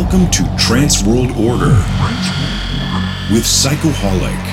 Welcome to Trance World Order with Psychoholic.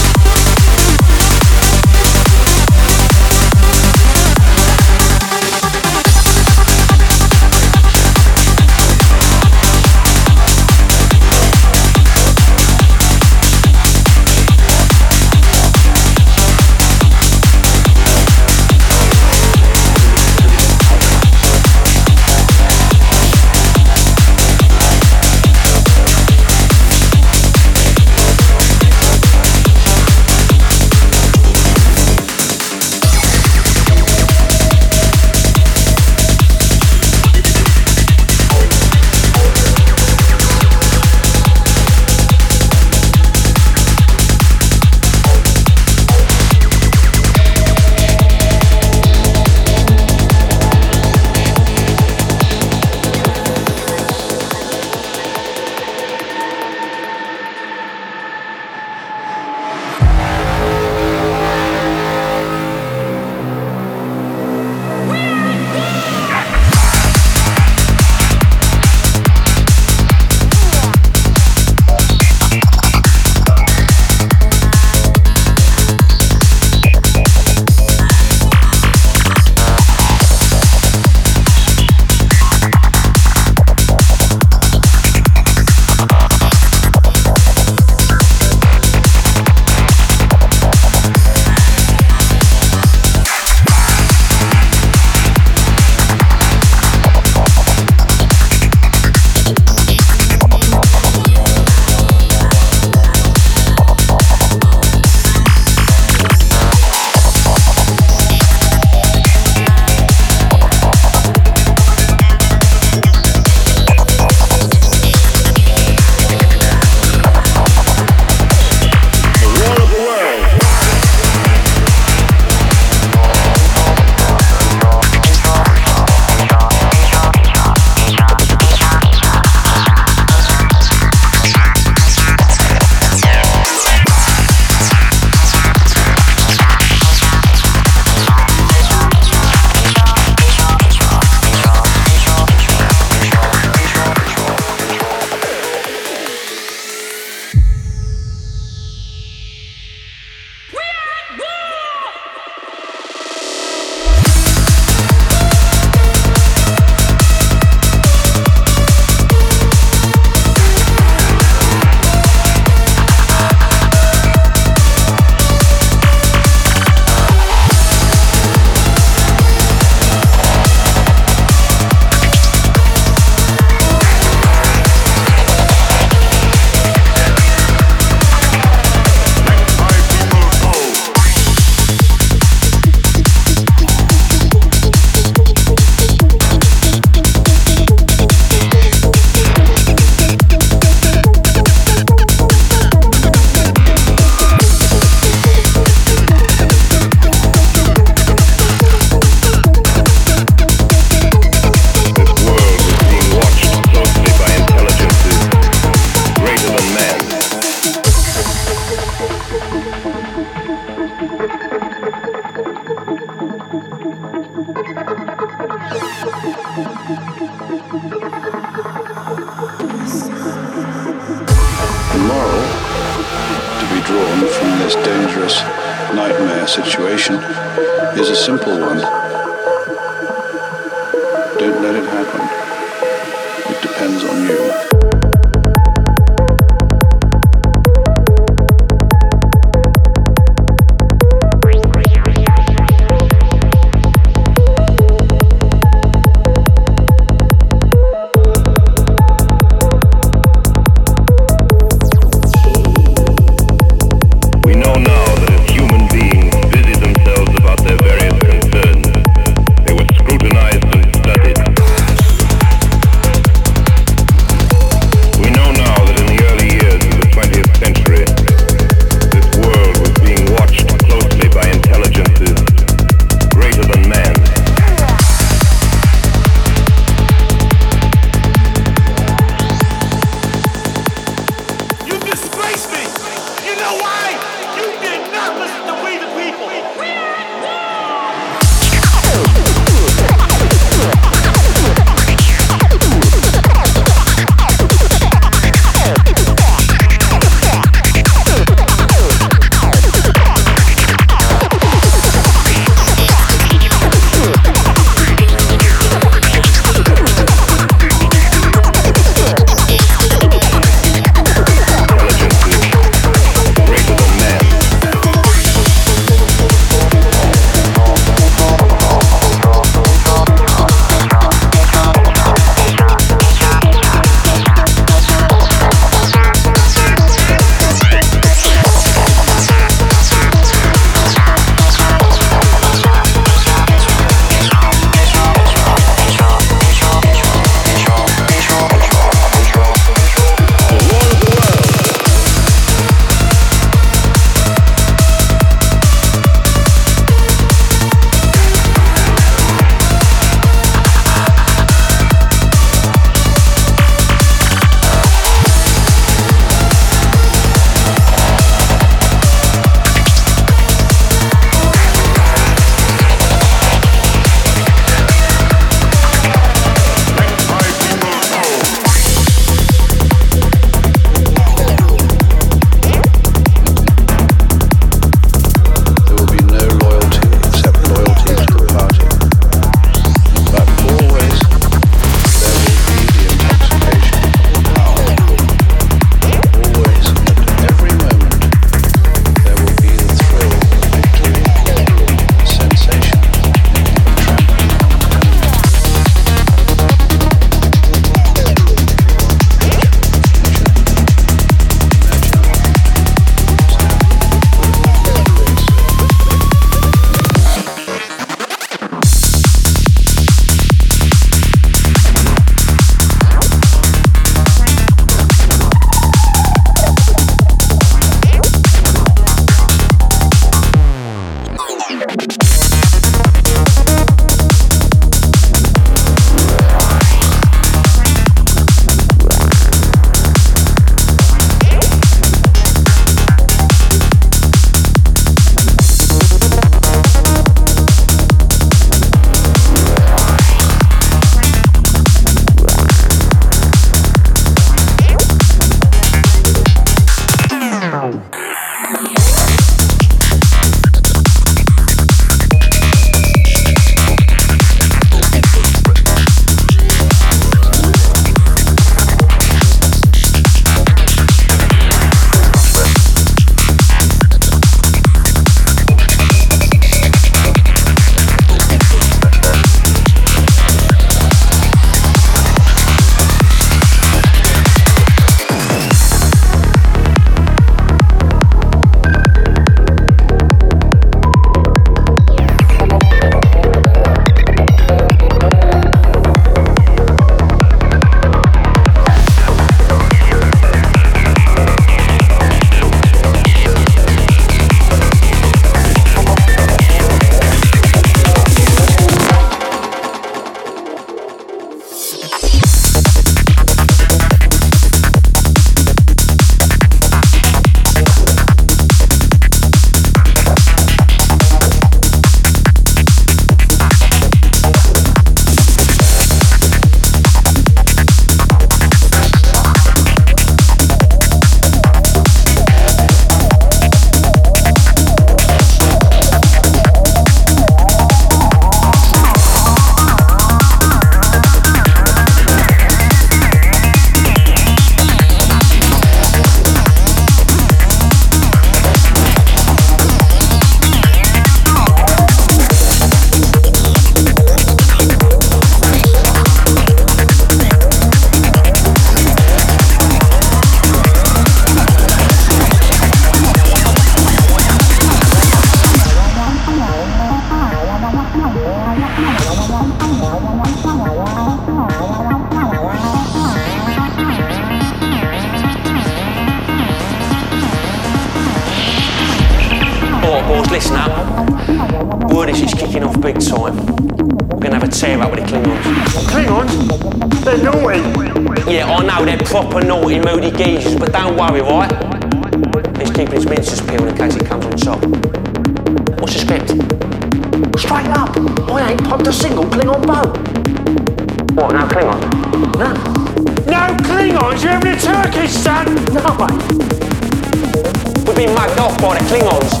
for being mugged off by the Klingons.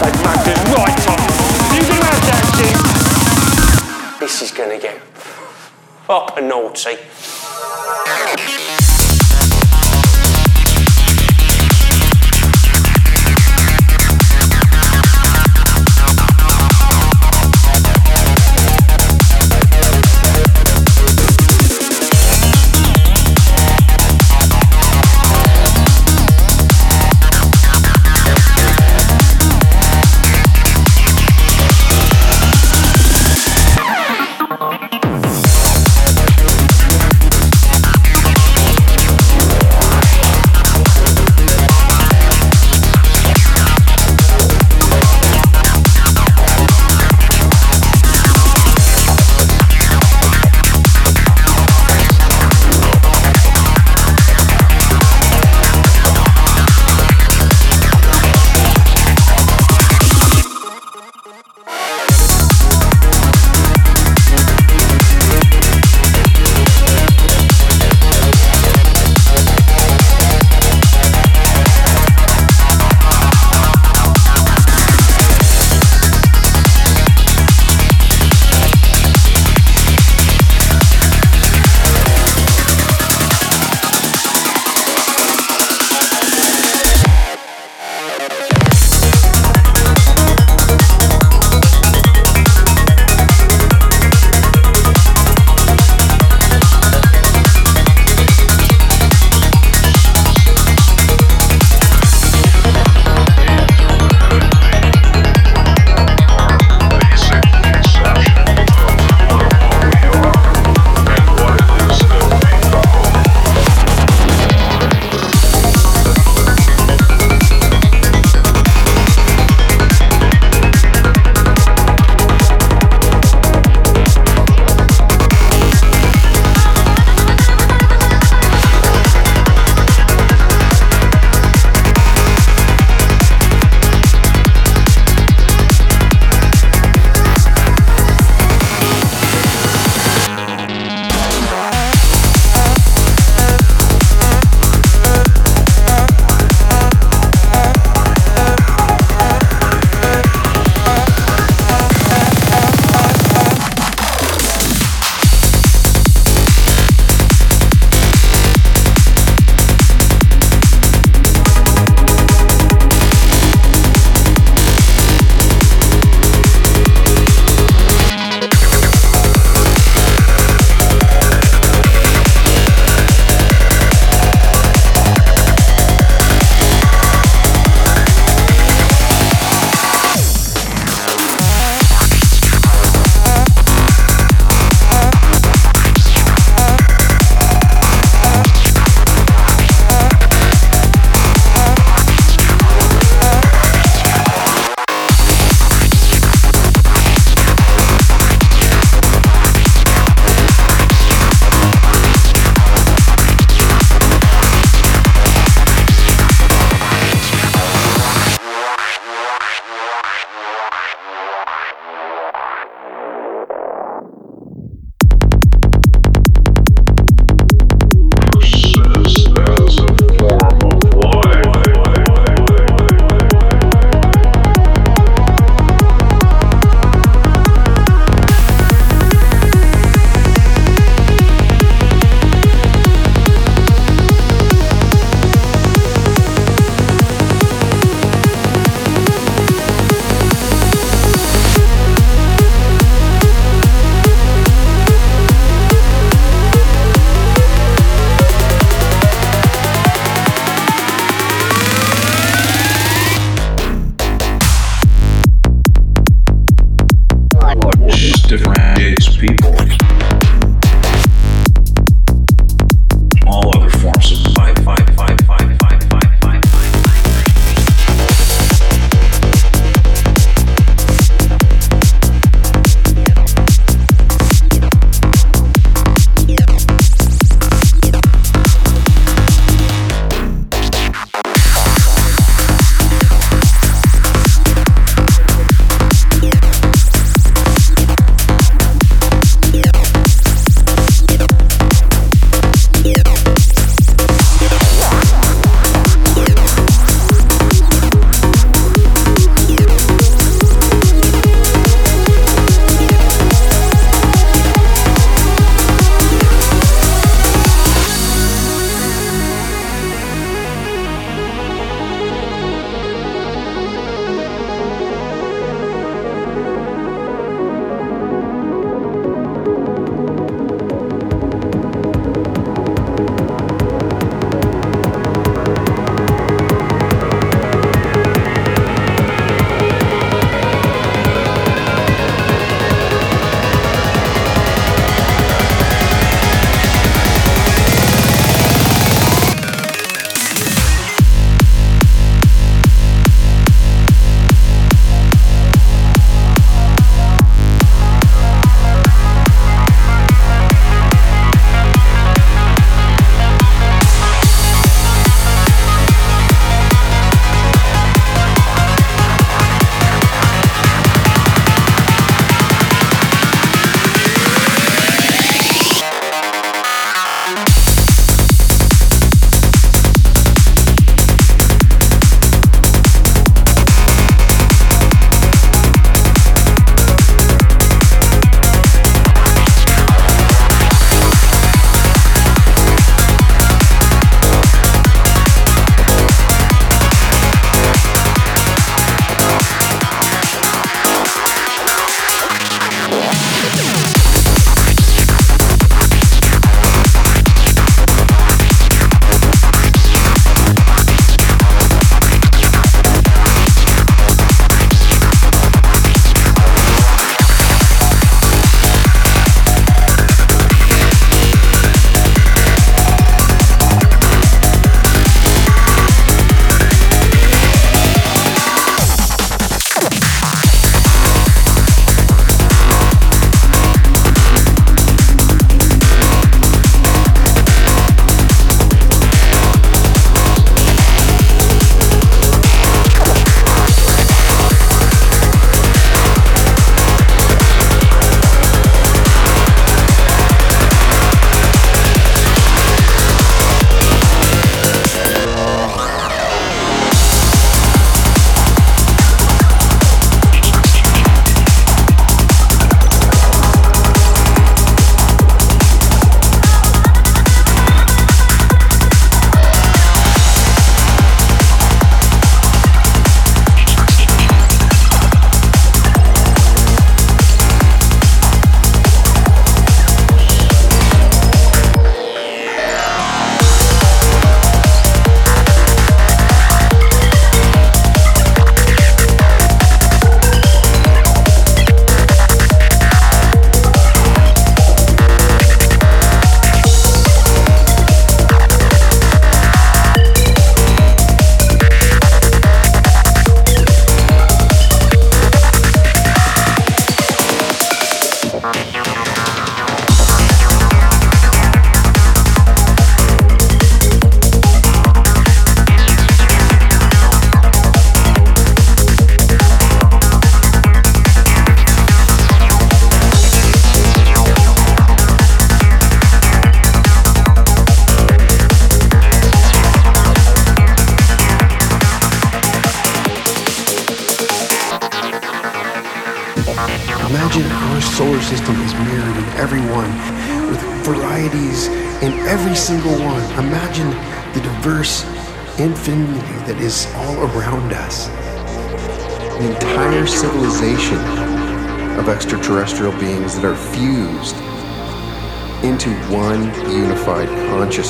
They've mugged us right, Tom. You can have that, This is going to get up naughty.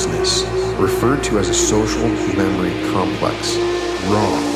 Consciousness, referred to as a social memory complex. Wrong.